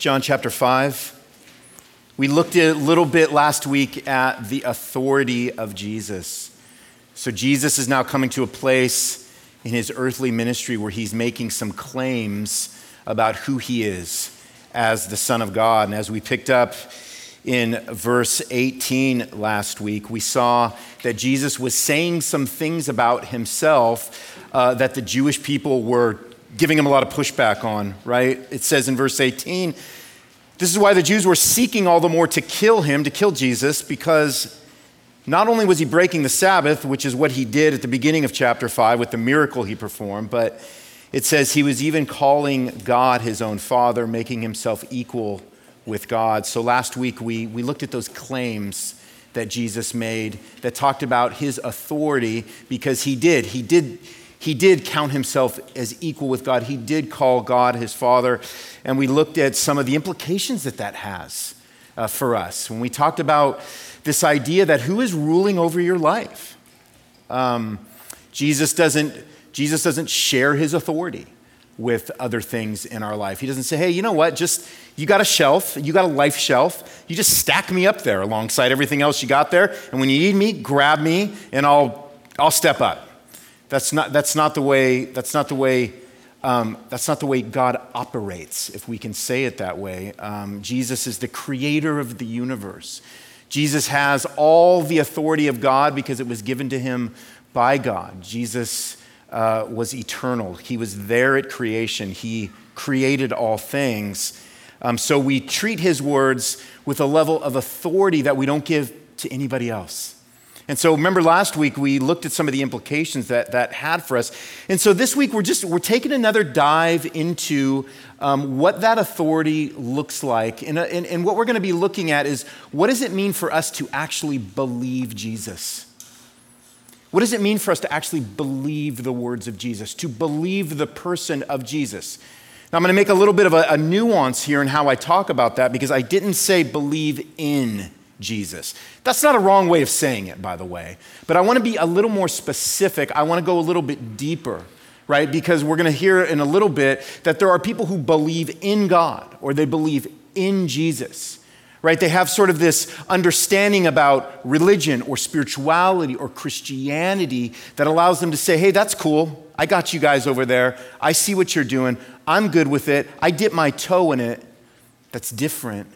John chapter 5. We looked a little bit last week at the authority of Jesus. So, Jesus is now coming to a place in his earthly ministry where he's making some claims about who he is as the Son of God. And as we picked up in verse 18 last week, we saw that Jesus was saying some things about himself uh, that the Jewish people were giving him a lot of pushback on, right? It says in verse 18, this is why the Jews were seeking all the more to kill him, to kill Jesus, because not only was he breaking the Sabbath, which is what he did at the beginning of chapter 5 with the miracle he performed, but it says he was even calling God his own father, making himself equal with God. So last week we, we looked at those claims that Jesus made that talked about his authority because he did. He did he did count himself as equal with God. He did call God his Father. And we looked at some of the implications that that has uh, for us. When we talked about this idea that who is ruling over your life? Um, Jesus, doesn't, Jesus doesn't share his authority with other things in our life. He doesn't say, hey, you know what? Just, you got a shelf, you got a life shelf. You just stack me up there alongside everything else you got there. And when you need me, grab me and I'll, I'll step up. That's not, that's not the way, that's not the way, um, that's not the way God operates, if we can say it that way. Um, Jesus is the creator of the universe. Jesus has all the authority of God because it was given to him by God. Jesus uh, was eternal, he was there at creation, he created all things. Um, so we treat his words with a level of authority that we don't give to anybody else. And so remember last week we looked at some of the implications that that had for us. And so this week we're just we're taking another dive into um, what that authority looks like. And, uh, and, and what we're going to be looking at is what does it mean for us to actually believe Jesus? What does it mean for us to actually believe the words of Jesus, to believe the person of Jesus? Now, I'm going to make a little bit of a, a nuance here in how I talk about that because I didn't say believe in Jesus. That's not a wrong way of saying it, by the way, but I want to be a little more specific. I want to go a little bit deeper, right? Because we're going to hear in a little bit that there are people who believe in God or they believe in Jesus. Right? They have sort of this understanding about religion or spirituality or Christianity that allows them to say, hey, that's cool. I got you guys over there. I see what you're doing. I'm good with it. I dip my toe in it. That's different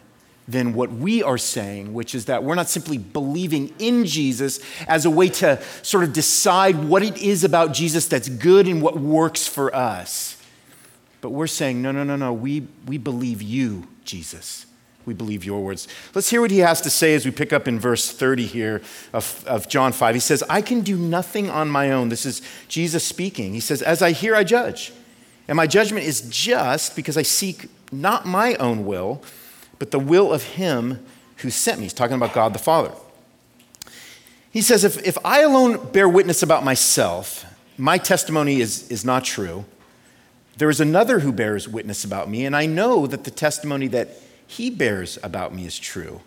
than what we are saying, which is that we're not simply believing in Jesus as a way to sort of decide what it is about Jesus that's good and what works for us. But we're saying, no, no, no, no, we, we believe you, Jesus. We believe your words. Let's hear what he has to say as we pick up in verse 30 here of, of John 5. He says, I can do nothing on my own. This is Jesus speaking. He says, As I hear, I judge. And my judgment is just because I seek not my own will but the will of him who sent me. He's talking about God the Father. He says, if, if I alone bear witness about myself, my testimony is, is not true. There is another who bears witness about me, and I know that the testimony that he bears about me is true.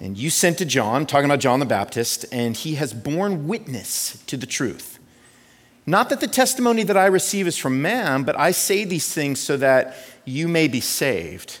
And you sent to John, talking about John the Baptist, and he has borne witness to the truth. Not that the testimony that I receive is from man, but I say these things so that you may be saved.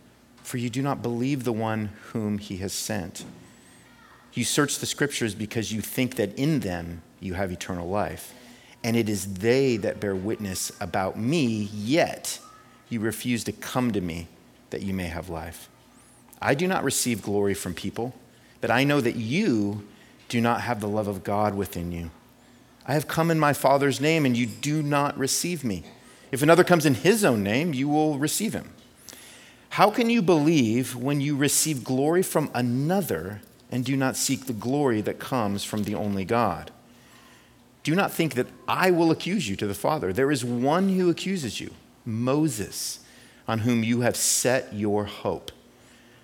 for you do not believe the one whom he has sent. You search the scriptures because you think that in them you have eternal life, and it is they that bear witness about me, yet you refuse to come to me that you may have life. I do not receive glory from people, but I know that you do not have the love of God within you. I have come in my Father's name, and you do not receive me. If another comes in his own name, you will receive him. How can you believe when you receive glory from another and do not seek the glory that comes from the only God? Do not think that I will accuse you to the Father. There is one who accuses you, Moses, on whom you have set your hope.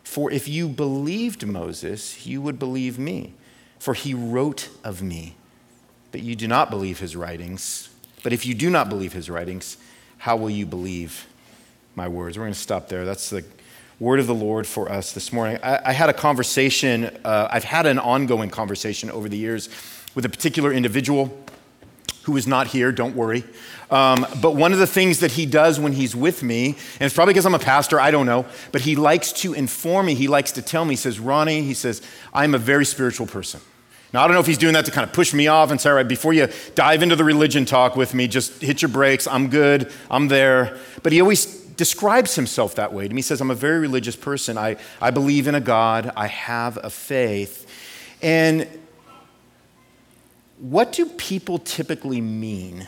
For if you believed Moses, you would believe me, for he wrote of me. But you do not believe his writings. But if you do not believe his writings, how will you believe my words? We're going to stop there. That's the word of the Lord for us this morning. I, I had a conversation, uh, I've had an ongoing conversation over the years with a particular individual who is not here, don't worry. Um, but one of the things that he does when he's with me, and it's probably because I'm a pastor, I don't know, but he likes to inform me, he likes to tell me, he says, Ronnie, he says, I'm a very spiritual person. Now, I don't know if he's doing that to kind of push me off and say, all right, before you dive into the religion talk with me, just hit your brakes. I'm good. I'm there. But he always describes himself that way to me. He says, I'm a very religious person. I, I believe in a God. I have a faith. And what do people typically mean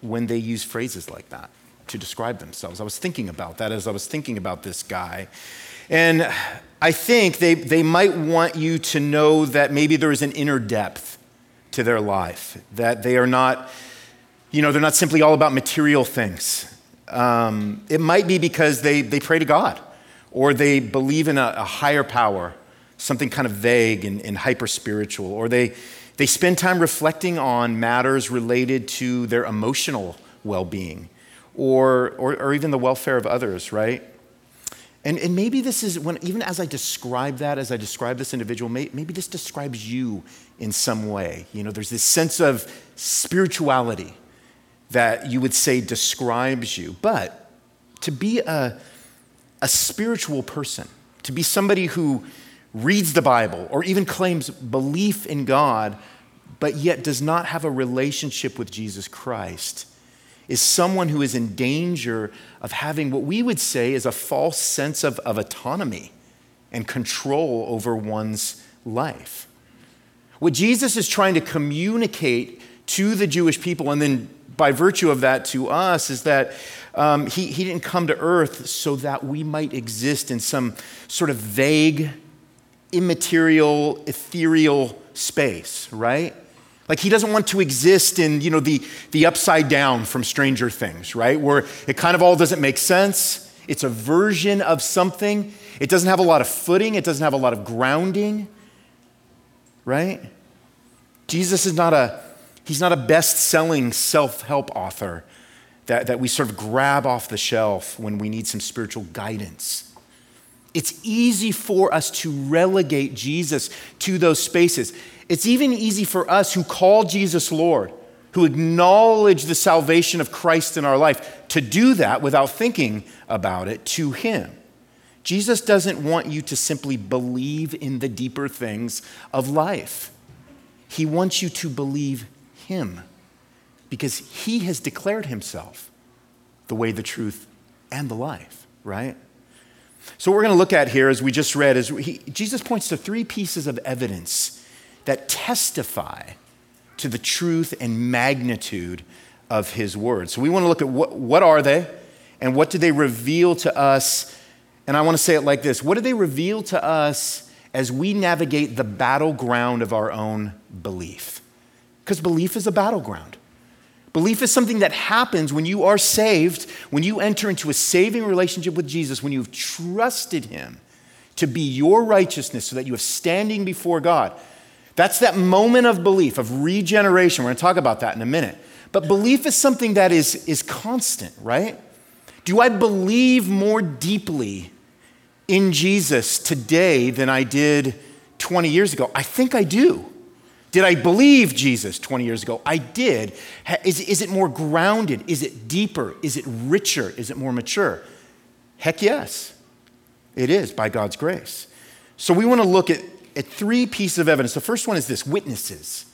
when they use phrases like that to describe themselves. I was thinking about that as I was thinking about this guy. And I think they, they might want you to know that maybe there is an inner depth to their life, that they are not, you know, they're not simply all about material things. Um, it might be because they, they pray to God or they believe in a, a higher power, something kind of vague and, and hyper spiritual, or they, they spend time reflecting on matters related to their emotional well being or, or, or, even the welfare of others, right? And, and maybe this is when, even as I describe that, as I describe this individual, may, maybe this describes you in some way. You know, there's this sense of spirituality that you would say describes you. But to be a, a spiritual person, to be somebody who reads the Bible or even claims belief in God, but yet does not have a relationship with Jesus Christ, is someone who is in danger of having what we would say is a false sense of, of autonomy and control over one's life. What Jesus is trying to communicate to the Jewish people, and then by virtue of that to us, is that um, he, he didn't come to earth so that we might exist in some sort of vague, immaterial, ethereal space, right? Like he doesn't want to exist in, you know, the, the upside down from Stranger Things, right? Where it kind of all doesn't make sense. It's a version of something. It doesn't have a lot of footing. It doesn't have a lot of grounding, right? Jesus is not a, he's not a best-selling self-help author that, that we sort of grab off the shelf when we need some spiritual guidance. It's easy for us to relegate Jesus to those spaces. It's even easy for us who call Jesus Lord, who acknowledge the salvation of Christ in our life, to do that without thinking about it to Him. Jesus doesn't want you to simply believe in the deeper things of life. He wants you to believe Him because He has declared Himself the way, the truth, and the life, right? So, what we're going to look at here, as we just read, is he, Jesus points to three pieces of evidence that testify to the truth and magnitude of his word. So, we want to look at what, what are they and what do they reveal to us? And I want to say it like this What do they reveal to us as we navigate the battleground of our own belief? Because belief is a battleground. Belief is something that happens when you are saved, when you enter into a saving relationship with Jesus, when you've trusted Him to be your righteousness so that you have standing before God. That's that moment of belief, of regeneration. We're going to talk about that in a minute. But belief is something that is, is constant, right? Do I believe more deeply in Jesus today than I did 20 years ago? I think I do. Did I believe Jesus 20 years ago? I did. Is, is it more grounded? Is it deeper? Is it richer? Is it more mature? Heck yes, it is by God's grace. So we want to look at, at three pieces of evidence. The first one is this witnesses.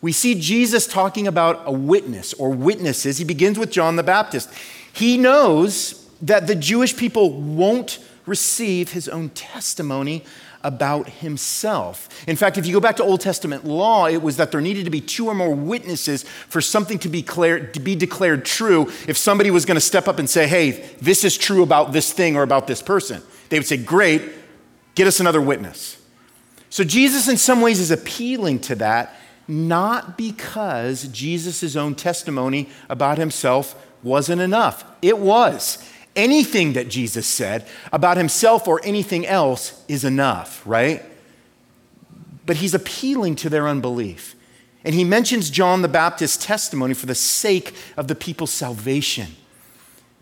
We see Jesus talking about a witness or witnesses. He begins with John the Baptist. He knows that the Jewish people won't receive his own testimony about himself. In fact, if you go back to Old Testament law, it was that there needed to be two or more witnesses for something to be declared, to be declared true. If somebody was going to step up and say, hey, this is true about this thing or about this person, they would say, great, get us another witness. So Jesus, in some ways, is appealing to that, not because Jesus' own testimony about himself wasn't enough. It was. Anything that Jesus said about himself or anything else is enough, right? But he's appealing to their unbelief. And he mentions John the Baptist's testimony for the sake of the people's salvation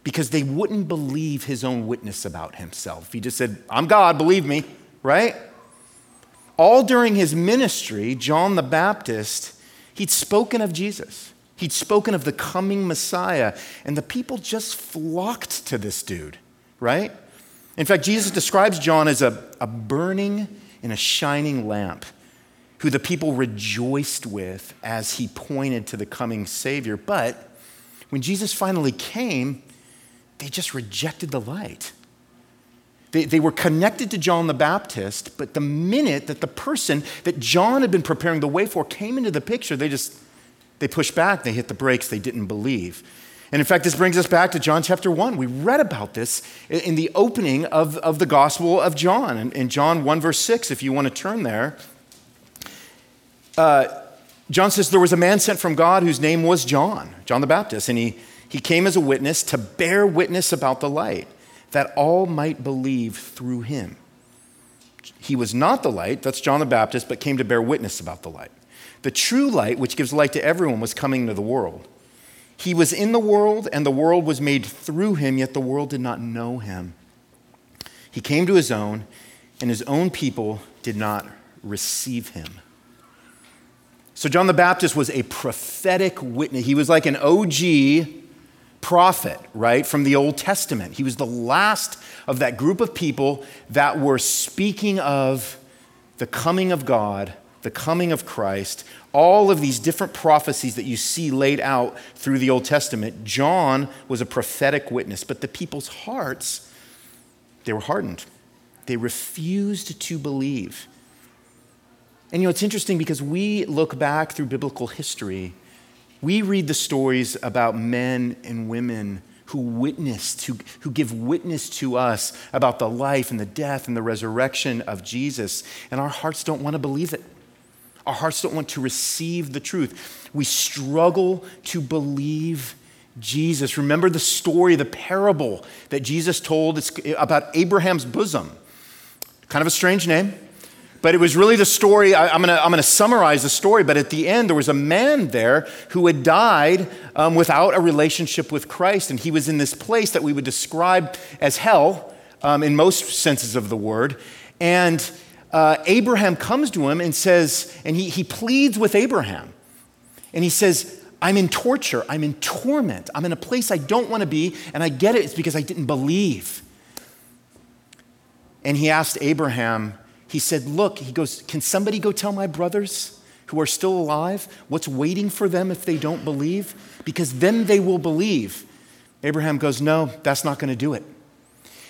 because they wouldn't believe his own witness about himself. He just said, I'm God, believe me, right? All during his ministry, John the Baptist, he'd spoken of Jesus. He'd spoken of the coming Messiah, and the people just flocked to this dude, right? In fact, Jesus describes John as a, a burning and a shining lamp who the people rejoiced with as he pointed to the coming Savior. But when Jesus finally came, they just rejected the light. They, they were connected to John the Baptist, but the minute that the person that John had been preparing the way for came into the picture, they just they pushed back, they hit the brakes, they didn't believe. And in fact, this brings us back to John chapter 1. We read about this in the opening of, of the Gospel of John. In, in John 1, verse 6, if you want to turn there, uh, John says, There was a man sent from God whose name was John, John the Baptist, and he, he came as a witness to bear witness about the light, that all might believe through him. He was not the light, that's John the Baptist, but came to bear witness about the light. The true light, which gives light to everyone, was coming to the world. He was in the world, and the world was made through him, yet the world did not know him. He came to his own, and his own people did not receive him. So, John the Baptist was a prophetic witness. He was like an OG prophet, right, from the Old Testament. He was the last of that group of people that were speaking of the coming of God the coming of Christ, all of these different prophecies that you see laid out through the Old Testament, John was a prophetic witness, but the people's hearts, they were hardened. They refused to believe. And you know, it's interesting because we look back through biblical history, we read the stories about men and women who witnessed, who, who give witness to us about the life and the death and the resurrection of Jesus, and our hearts don't want to believe it. Our hearts don't want to receive the truth. We struggle to believe Jesus. Remember the story, the parable that Jesus told it's about Abraham's bosom. Kind of a strange name, but it was really the story. I, am going to summarize the story, but at the end, there was a man there who had died um, without a relationship with Christ, and he was in this place that we would describe as hell um, in most senses of the word. And uh, Abraham comes to him and says, and he, he pleads with Abraham. And he says, I'm in torture. I'm in torment. I'm in a place I don't want to be. And I get it. It's because I didn't believe. And he asked Abraham, he said, Look, he goes, Can somebody go tell my brothers who are still alive what's waiting for them if they don't believe? Because then they will believe. Abraham goes, No, that's not going to do it.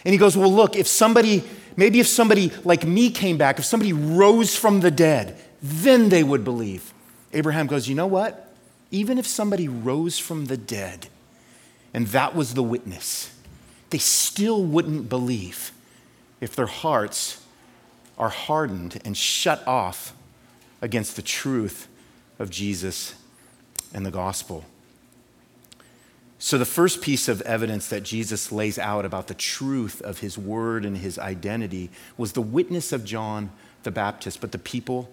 And he goes, Well, look, if somebody Maybe if somebody like me came back, if somebody rose from the dead, then they would believe. Abraham goes, You know what? Even if somebody rose from the dead and that was the witness, they still wouldn't believe if their hearts are hardened and shut off against the truth of Jesus and the gospel. So, the first piece of evidence that Jesus lays out about the truth of his word and his identity was the witness of John the Baptist, but the people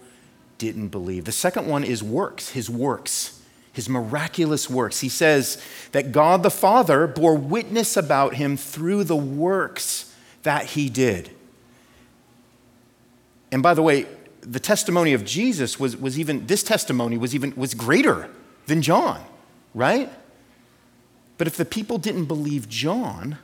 didn't believe. The second one is works, his works, his miraculous works. He says that God the Father bore witness about him through the works that he did. And by the way, the testimony of Jesus was, was even, this testimony was even, was greater than John, right? But if the people didn't believe John,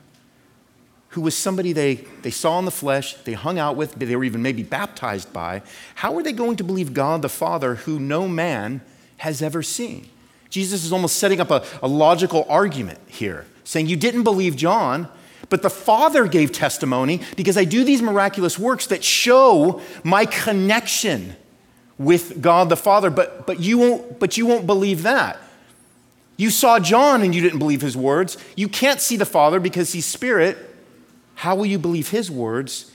who was somebody they, they saw in the flesh, they hung out with, they were even maybe baptized by, how are they going to believe God the Father who no man has ever seen? Jesus is almost setting up a, a logical argument here, saying, You didn't believe John, but the Father gave testimony because I do these miraculous works that show my connection with God the Father, but, but, you, won't, but you won't believe that. You saw John and you didn't believe his words. You can't see the Father because he's spirit. How will you believe his words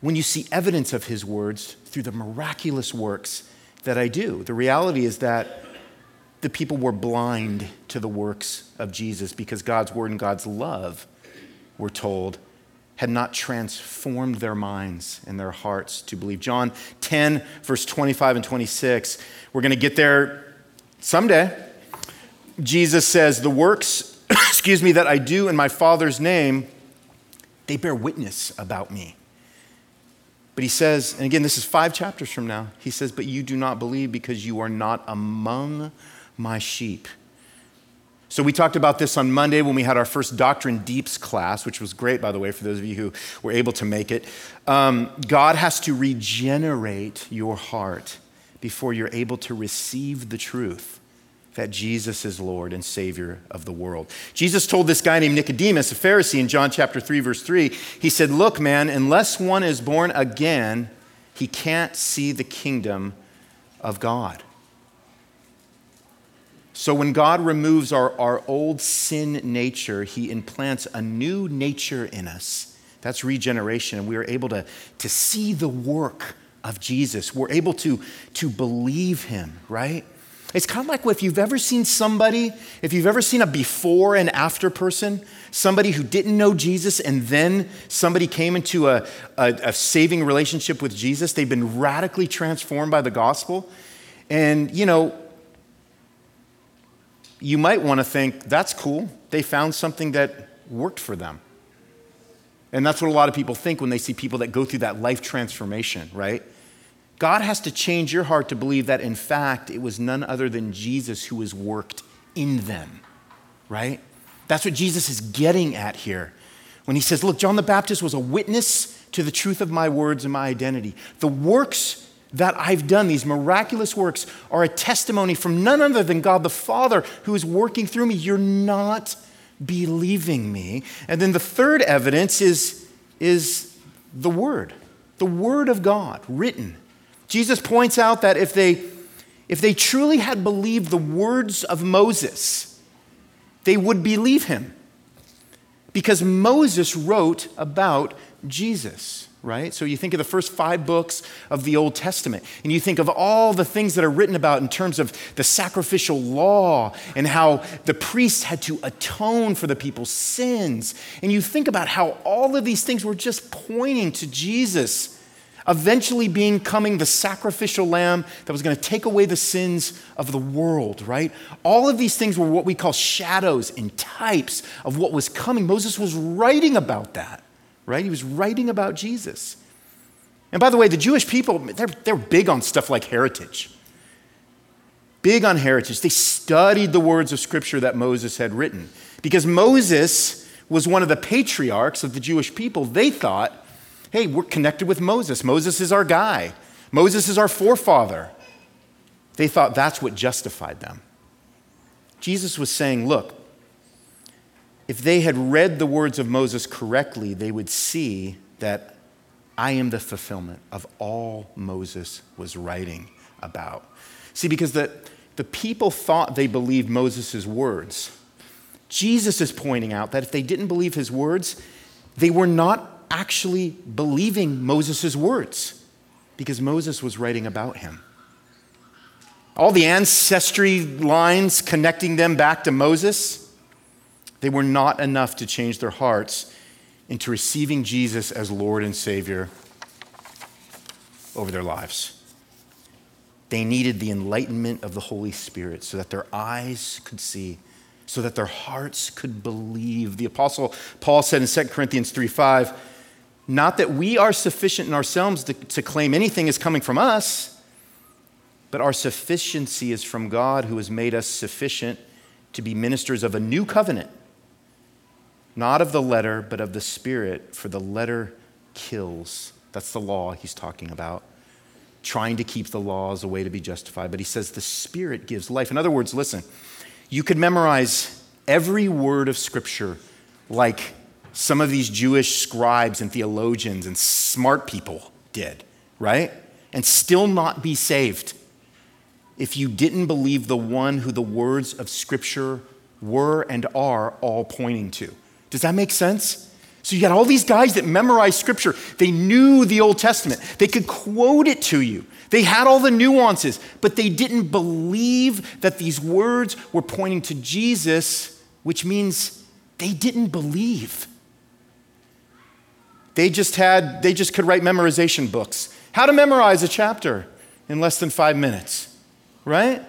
when you see evidence of his words through the miraculous works that I do? The reality is that the people were blind to the works of Jesus because God's word and God's love we're told, had not transformed their minds and their hearts to believe. John 10, verse 25 and 26. We're going to get there someday. Jesus says, The works, excuse me, that I do in my Father's name, they bear witness about me. But he says, and again, this is five chapters from now, he says, But you do not believe because you are not among my sheep. So, we talked about this on Monday when we had our first Doctrine Deeps class, which was great, by the way, for those of you who were able to make it. Um, God has to regenerate your heart before you're able to receive the truth that Jesus is Lord and Savior of the world. Jesus told this guy named Nicodemus, a Pharisee, in John chapter 3, verse 3, he said, Look, man, unless one is born again, he can't see the kingdom of God. So when God removes our, our old sin nature, he implants a new nature in us. That's regeneration. And we are able to, to see the work of Jesus. We're able to, to believe him, right? It's kind of like if you've ever seen somebody, if you've ever seen a before and after person, somebody who didn't know Jesus and then somebody came into a, a, a saving relationship with Jesus, they've been radically transformed by the gospel. And, you know, you might want to think, that's cool. They found something that worked for them. And that's what a lot of people think when they see people that go through that life transformation, right? God has to change your heart to believe that, in fact, it was none other than Jesus who was worked in them, right? That's what Jesus is getting at here when he says, Look, John the Baptist was a witness to the truth of my words and my identity. The works that I've done, these miraculous works, are a testimony from none other than God the Father who is working through me. You're not believing me. And then the third evidence is, is the Word, the Word of God written. Jesus points out that if they, if they truly had believed the words of Moses, they would believe him. Because Moses wrote about Jesus right? So you think of the first five books of the Old Testament, and you think of all the things that are written about in terms of the sacrificial law and how the priests had to atone for the people's sins. And you think about how all of these things were just pointing to Jesus eventually becoming the sacrificial lamb that was going to take away the sins of the world, right? All of these things were what we call shadows and types of what was coming. Moses was writing about that right? He was writing about Jesus. And by the way, the Jewish people, they're, they're big on stuff like heritage. Big on heritage. They studied the words of Scripture that Moses had written. Because Moses was one of the patriarchs of the Jewish people, they thought, hey, we're connected with Moses. Moses is our guy, Moses is our forefather. They thought that's what justified them. Jesus was saying, look, if they had read the words of Moses correctly, they would see that I am the fulfillment of all Moses was writing about. See, because the, the people thought they believed Moses' words. Jesus is pointing out that if they didn't believe his words, they were not actually believing Moses' words because Moses was writing about him. All the ancestry lines connecting them back to Moses they were not enough to change their hearts into receiving Jesus as Lord and Savior over their lives. They needed the enlightenment of the Holy Spirit so that their eyes could see, so that their hearts could believe. The Apostle Paul said in 2 Corinthians 3 5, not that we are sufficient in ourselves to, to claim anything is coming from us, but our sufficiency is from God who has made us sufficient to be ministers of a new covenant not of the letter, but of the Spirit, for the letter kills. That's the law he's talking about. Trying to keep the law as a way to be justified. But he says the Spirit gives life. In other words, listen, you could memorize every word of Scripture like some of these Jewish scribes and theologians and smart people did, right? And still not be saved if you didn't believe the one who the words of Scripture were and are all pointing to. Does that make sense? So you got all these guys that memorized scripture. They knew the Old Testament. They could quote it to you. They had all the nuances, but they didn't believe that these words were pointing to Jesus, which means they didn't believe. They just had, they just could write memorization books. How to memorize a chapter in less than five minutes, right?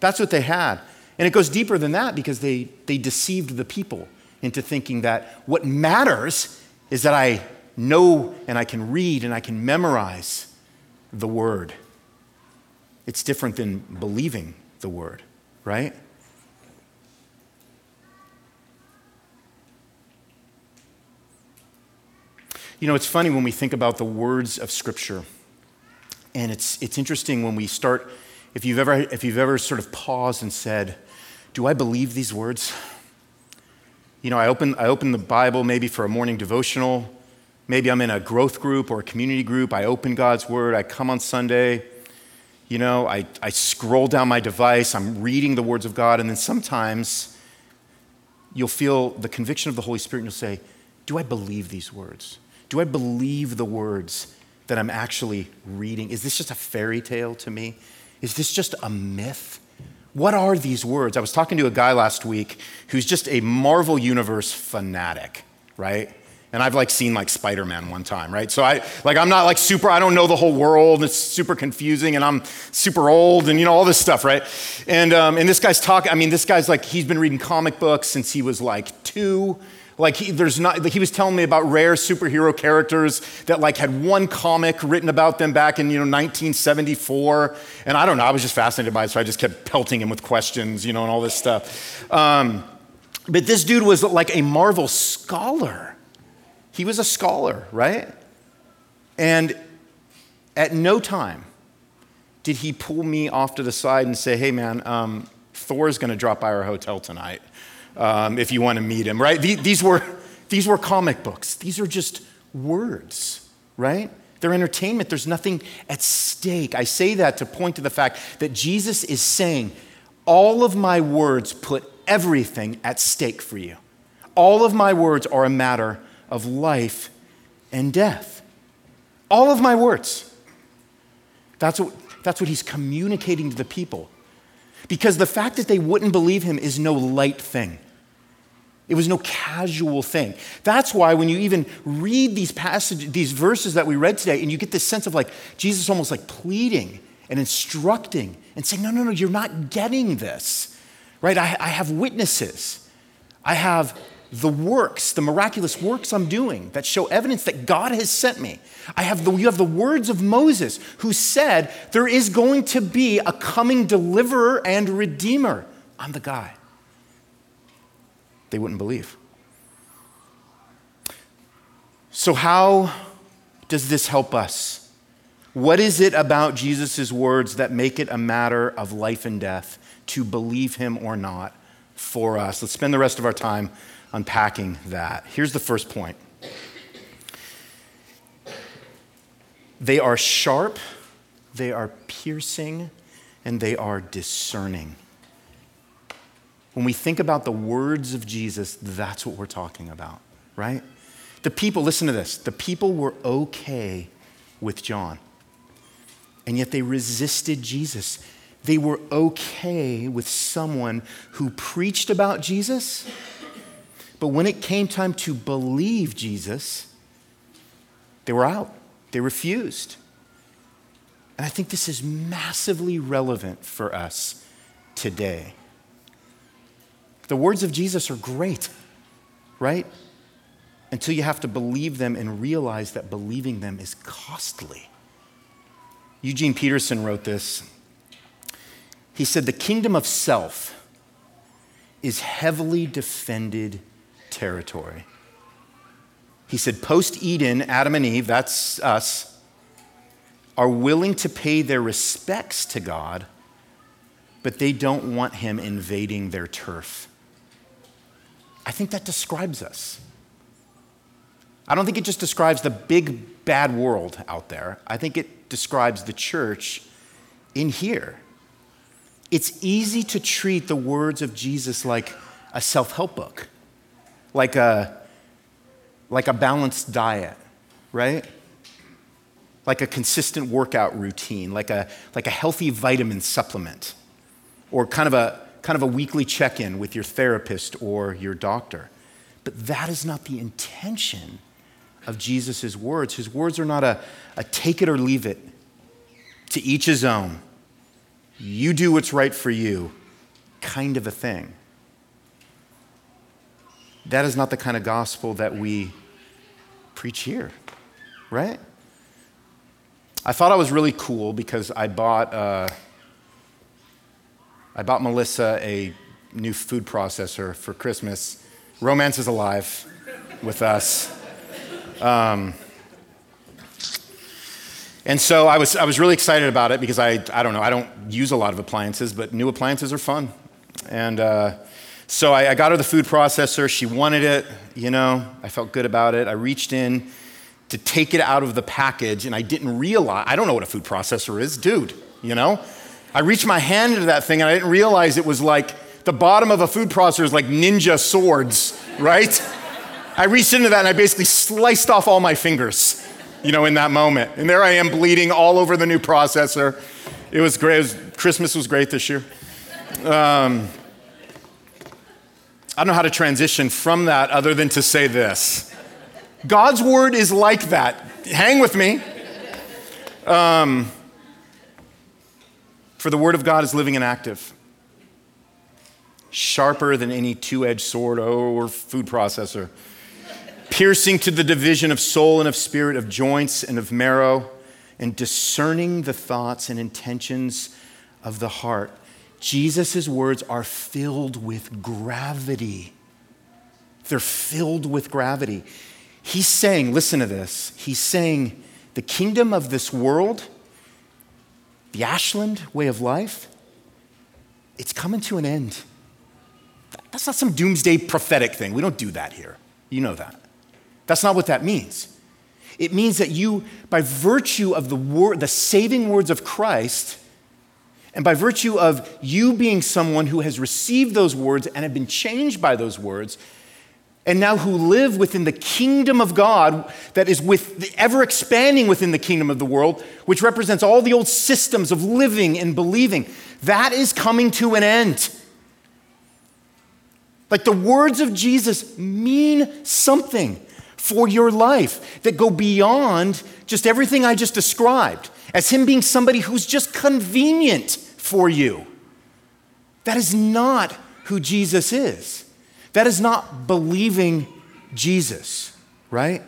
That's what they had. And it goes deeper than that because they, they deceived the people into thinking that what matters is that I know and I can read and I can memorize the word. It's different than believing the word, right? You know, it's funny when we think about the words of Scripture. And it's, it's interesting when we start, if you've, ever, if you've ever sort of paused and said, Do I believe these words? You know, I open, I open the Bible maybe for a morning devotional. Maybe I'm in a growth group or a community group. I open God's Word. I come on Sunday. You know, I, I scroll down my device. I'm reading the words of God. And then sometimes you'll feel the conviction of the Holy Spirit and you'll say, Do I believe these words? Do I believe the words that I'm actually reading? Is this just a fairy tale to me? Is this just a myth? What are these words? I was talking to a guy last week who's just a Marvel Universe fanatic, right? And I've like seen like Spider-Man one time, right? So I like I'm not like super, I don't know the whole world. It's super confusing and I'm super old and you know, all this stuff, right? And um, and this guy's talking, I mean, this guy's like, he's been reading comic books since he was like two. Like he, there's not, like he was telling me about rare superhero characters that like had one comic written about them back in you know 1974, and I don't know. I was just fascinated by it, so I just kept pelting him with questions, you know, and all this stuff. Um, but this dude was like a Marvel scholar. He was a scholar, right? And at no time did he pull me off to the side and say, "Hey, man, um, Thor's going to drop by our hotel tonight." Um, if you want to meet him, right? These were, these were comic books. These are just words, right? They're entertainment. There's nothing at stake. I say that to point to the fact that Jesus is saying, All of my words put everything at stake for you. All of my words are a matter of life and death. All of my words. That's what, that's what he's communicating to the people. Because the fact that they wouldn't believe him is no light thing. It was no casual thing. That's why when you even read these passages, these verses that we read today, and you get this sense of like Jesus almost like pleading and instructing and saying, No, no, no, you're not getting this. Right? I, I have witnesses. I have the works, the miraculous works I'm doing that show evidence that God has sent me. I have the, you have the words of Moses who said there is going to be a coming deliverer and redeemer. I'm the guy. They wouldn't believe. So, how does this help us? What is it about Jesus' words that make it a matter of life and death to believe him or not for us? Let's spend the rest of our time unpacking that. Here's the first point they are sharp, they are piercing, and they are discerning. When we think about the words of Jesus, that's what we're talking about, right? The people, listen to this, the people were okay with John, and yet they resisted Jesus. They were okay with someone who preached about Jesus but when it came time to believe Jesus, they were out. They refused. And I think this is massively relevant for us today. The words of Jesus are great, right? Until you have to believe them and realize that believing them is costly. Eugene Peterson wrote this. He said, The kingdom of self is heavily defended territory. He said, post Eden, Adam and Eve, that's us, are willing to pay their respects to God, but they don't want Him invading their turf. I think that describes us. I don't think it just describes the big bad world out there. I think it describes the church in here. It's easy to treat the words of Jesus like a self help book like a, like a balanced diet, right? Like a consistent workout routine, like a, like a healthy vitamin supplement, or kind of a, kind of a weekly check in with your therapist or your doctor. But that is not the intention of Jesus' words. His words are not a, a take it or leave it, to each his own. You do what's right for you kind of a thing. That is not the kind of gospel that we preach here, right? I thought I was really cool because I bought, uh, I bought Melissa a new food processor for Christmas. Romance is alive with us. Um, and so I was, I was really excited about it because I, I don't know, I don't use a lot of appliances, but new appliances are fun. And uh, so I, I got her the food processor. She wanted it, you know, I felt good about it. I reached in to take it out of the package and I didn't realize, I don't know what a food processor is, dude, you know? I reached my hand into that thing and I didn't realize it was like the bottom of a food processor is like ninja swords, right? I reached into that and I basically sliced off all my fingers, you know, in that moment. And there I am bleeding all over the new processor. It was great. It was, Christmas was great this year. Um, I don't know how to transition from that other than to say this God's word is like that. Hang with me. Um, for the word of God is living and active, sharper than any two edged sword or food processor piercing to the division of soul and of spirit, of joints and of marrow, and discerning the thoughts and intentions of the heart. Jesus' words are filled with gravity. They're filled with gravity. He's saying, listen to this, he's saying, the kingdom of this world, the Ashland way of life, it's coming to an end. That's not some doomsday prophetic thing. We don't do that here. You know that. That's not what that means. It means that you, by virtue of the, word, the saving words of Christ, and by virtue of you being someone who has received those words and have been changed by those words, and now who live within the kingdom of God that is with ever expanding within the kingdom of the world, which represents all the old systems of living and believing, that is coming to an end. Like the words of Jesus mean something for your life that go beyond just everything I just described as Him being somebody who's just convenient for you. That is not who Jesus is. That is not believing Jesus, right?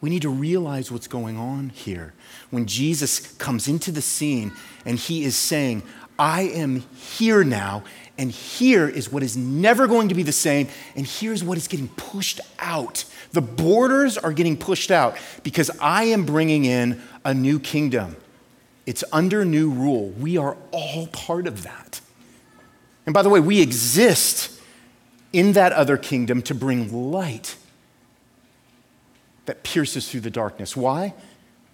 We need to realize what's going on here. When Jesus comes into the scene and he is saying, I am here now and here is what is never going to be the same, and here's what is getting pushed out. The borders are getting pushed out because I am bringing in a new kingdom. It's under new rule. We are all part of that. And by the way, we exist in that other kingdom to bring light that pierces through the darkness. Why?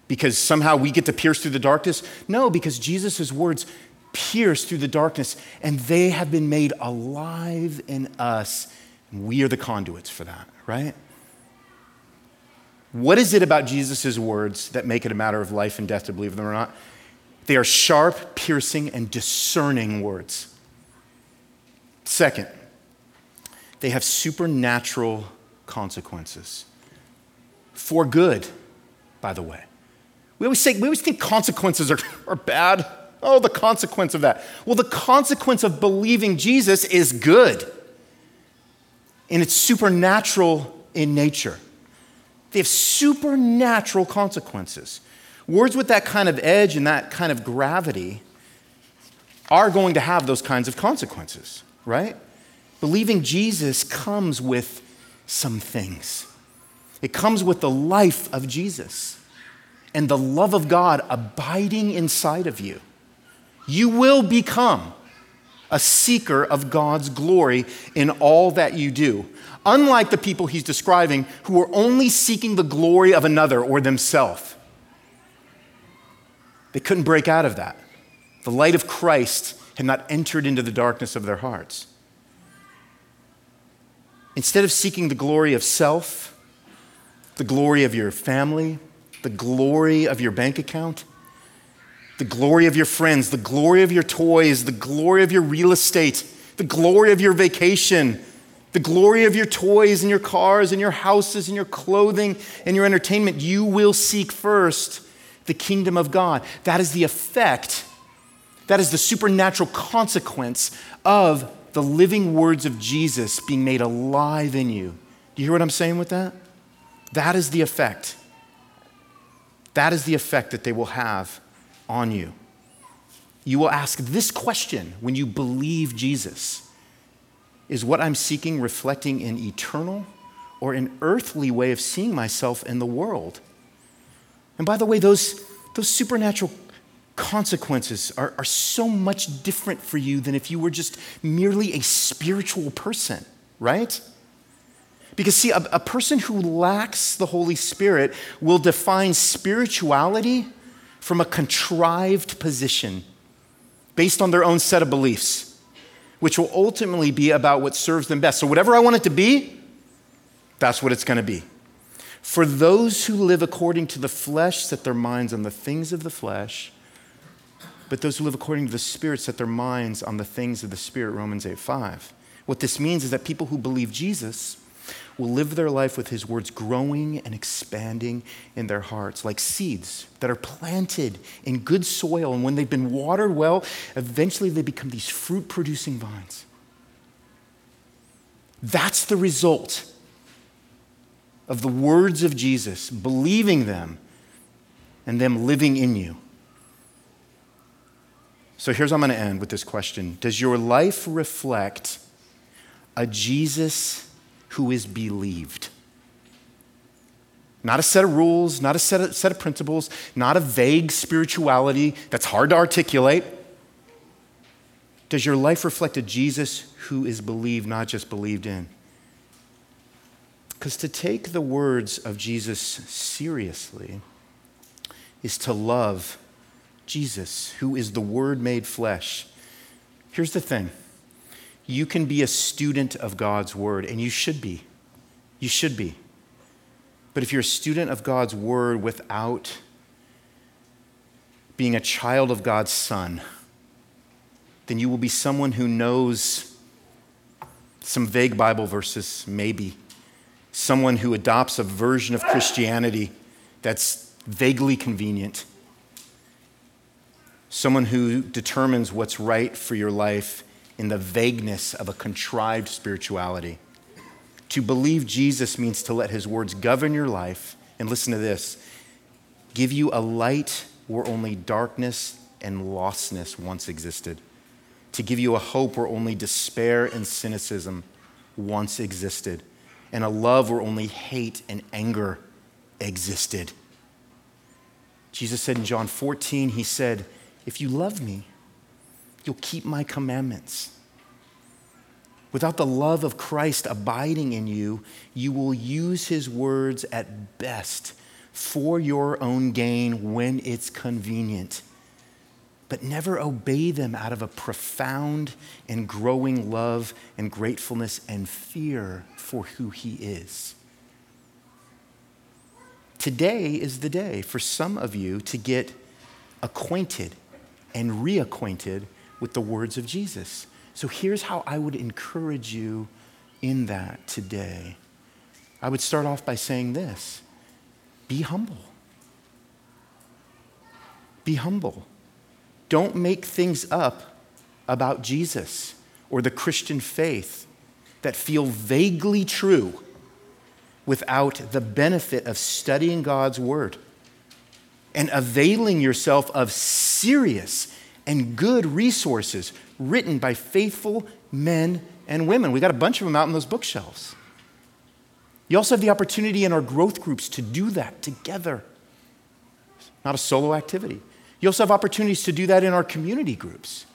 Because somehow we get to pierce through the darkness? No, because Jesus' words pierce through the darkness, and they have been made alive in us. We are the conduits for that, right? What is it about Jesus' words that make it a matter of life and death to believe them or not? They are sharp, piercing, and discerning words. Second, they have supernatural consequences. For good, by the way. We always say, we always think consequences are, are bad. Oh, the consequence of that. Well, the consequence of believing Jesus is good, and it's supernatural in nature. They have supernatural consequences. Words with that kind of edge and that kind of gravity are going to have those kinds of consequences, right? Believing Jesus comes with some things. It comes with the life of Jesus and the love of God abiding inside of you. You will become a seeker of God's glory in all that you do. Unlike the people he's describing who are only seeking the glory of another or themselves. They couldn't break out of that. The light of Christ had not entered into the darkness of their hearts. Instead of seeking the glory of self, the glory of your family, the glory of your bank account, the glory of your friends, the glory of your toys, the glory of your real estate, the glory of your vacation, the glory of your toys and your cars and your houses and your clothing and your entertainment, you will seek first the kingdom of God. That is the effect, that is the supernatural consequence of the living words of Jesus being made alive in you. Do you hear what I'm saying with that? That is the effect. That is the effect that they will have on you. You will ask this question when you believe Jesus Is what I'm seeking reflecting an eternal or an earthly way of seeing myself in the world? And by the way, those, those supernatural consequences are, are so much different for you than if you were just merely a spiritual person, right? Because, see, a, a, person who lacks the Holy Spirit will define spirituality from a contrived position based on their own set of beliefs, which will ultimately be about what serves them best. So, whatever I want it to be, that's what it's going to be. For those who live according to the flesh set their minds on the things of the flesh, but those who live according to the Spirit set their minds on the things of the Spirit, Romans 8 5. What this means is that people who believe Jesus will live their life with his words growing and expanding in their hearts, like seeds that are planted in good soil. And when they've been watered well, eventually they become these fruit producing vines. That's the result of the words of Jesus, believing them, and them living in you. So here's how I'm going to end with this question Does your life reflect a Jesus who is believed. Not a set of rules, not a set of, set of principles, not a vague spirituality that's hard to articulate. Does your life reflect a Jesus who is believed, not just believed in? Because to take the words of Jesus seriously is to love Jesus, who is the Word made flesh. Here's the thing you can be a student of God's word, and you should be. You should be. But if you're a student of God's word without being a child of God's son, then you will be someone who knows some vague Bible verses, maybe. Someone who adopts a version of Christianity that's vaguely convenient. Someone who determines what's right for your life in the vagueness of a contrived spirituality. To believe Jesus means to let his words govern your life. And listen to this give you a light where only darkness and lostness once existed, to give you a hope where only despair and cynicism once existed, and a love where only hate and anger existed. Jesus said in John 14, He said, If you love me, you'll keep my commandments. Without the love of Christ abiding in you, you will use his words at best for your own gain when it's convenient, but never obey them out of a profound and growing love and gratefulness and fear for who he is. Today is the day for some of you to get acquainted and reacquainted with the words of Jesus. So here's how I would encourage you in that today. I would start off by saying this be humble. Be humble. Don't make things up about Jesus or the Christian faith that feel vaguely true without the benefit of studying God's word and availing yourself of serious and good resources written by faithful men and women. We got a bunch of them out in those bookshelves. You also have the opportunity in our growth groups to do that together, not a solo activity. You also have opportunities to do that in our community groups.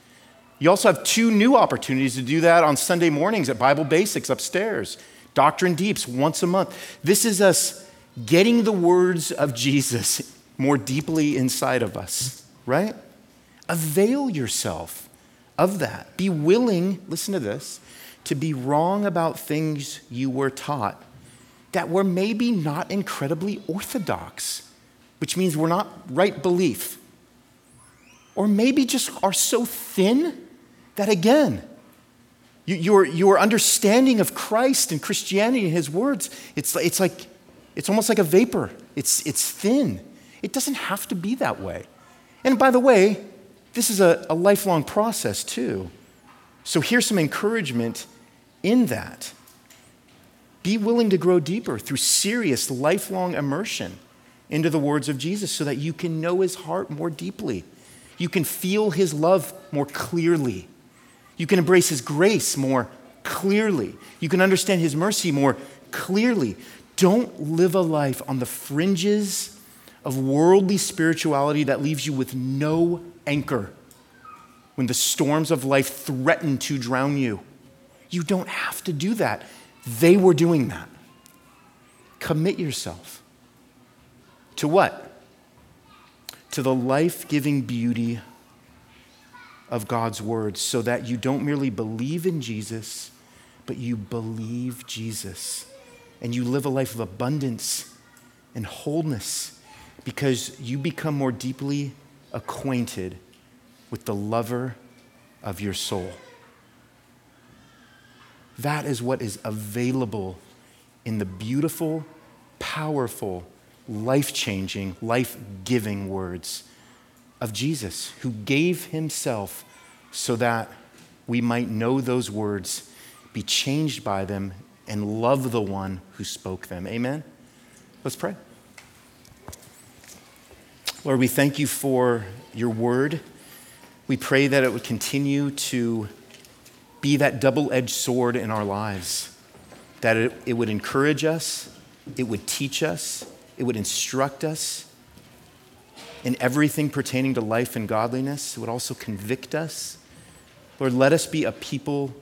You also have two new opportunities to do that on Sunday mornings at Bible Basics upstairs, Doctrine Deeps once a month. This is us getting the words of Jesus more deeply inside of us, right? Avail yourself of that. Be willing, listen to this, to be wrong about things you were taught that were maybe not incredibly orthodox, which means we're not right belief. Or maybe just are so thin that, again, your, your understanding of Christ and Christianity and his words, it's, it's like, it's almost like a vapor. It's, it's thin. It doesn't have to be that way. And by the way, this is a, a lifelong process too. So here's some encouragement in that. Be willing to grow deeper through serious, lifelong immersion into the words of Jesus so that you can know his heart more deeply. You can feel his love more clearly. You can embrace his grace more clearly. You can understand his mercy more clearly. Don't live a life on the fringes of worldly spirituality that leaves you with no anchor when the storms of life threaten to drown you. You don't have to do that. They were doing that. Commit yourself to what? To the life giving beauty of God's word so that you don't merely believe in Jesus, but you believe Jesus. And you live a life of abundance and wholeness because you become more deeply acquainted with the lover of your soul. That is what is available in the beautiful, powerful, life changing, life giving words of Jesus, who gave himself so that we might know those words, be changed by them, and love the one who spoke them. Amen? Let's pray. Lord, we thank you for your word. We pray that it would continue to be that double edged sword in our lives, that it, it would encourage us, it would teach us, it would instruct us in everything pertaining to life and godliness. It would also convict us. Lord, let us be a people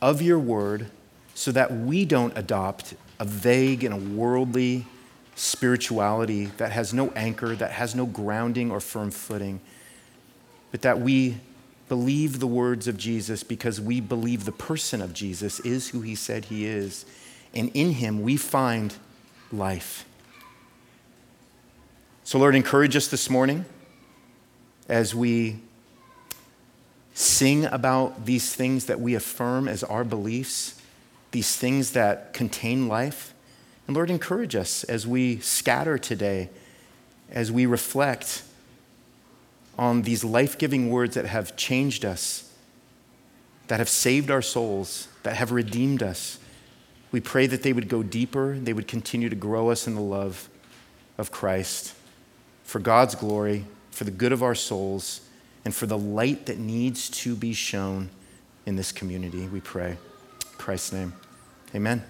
of your word so that we don't adopt a vague and a worldly spirituality that has no anchor, that has no grounding or firm footing, but that we believe the words of Jesus because we believe the person of Jesus is who he said he is. And in him we find life. So, Lord, encourage us this morning as we sing about these things that we affirm as our beliefs, these things that contain life. And Lord, encourage us as we scatter today, as we reflect on these life giving words that have changed us, that have saved our souls, that have redeemed us. We pray that they would go deeper, they would continue to grow us in the love of Christ for God's glory, for the good of our souls, and for the light that needs to be shown in this community. We pray. In Christ's name. Amen.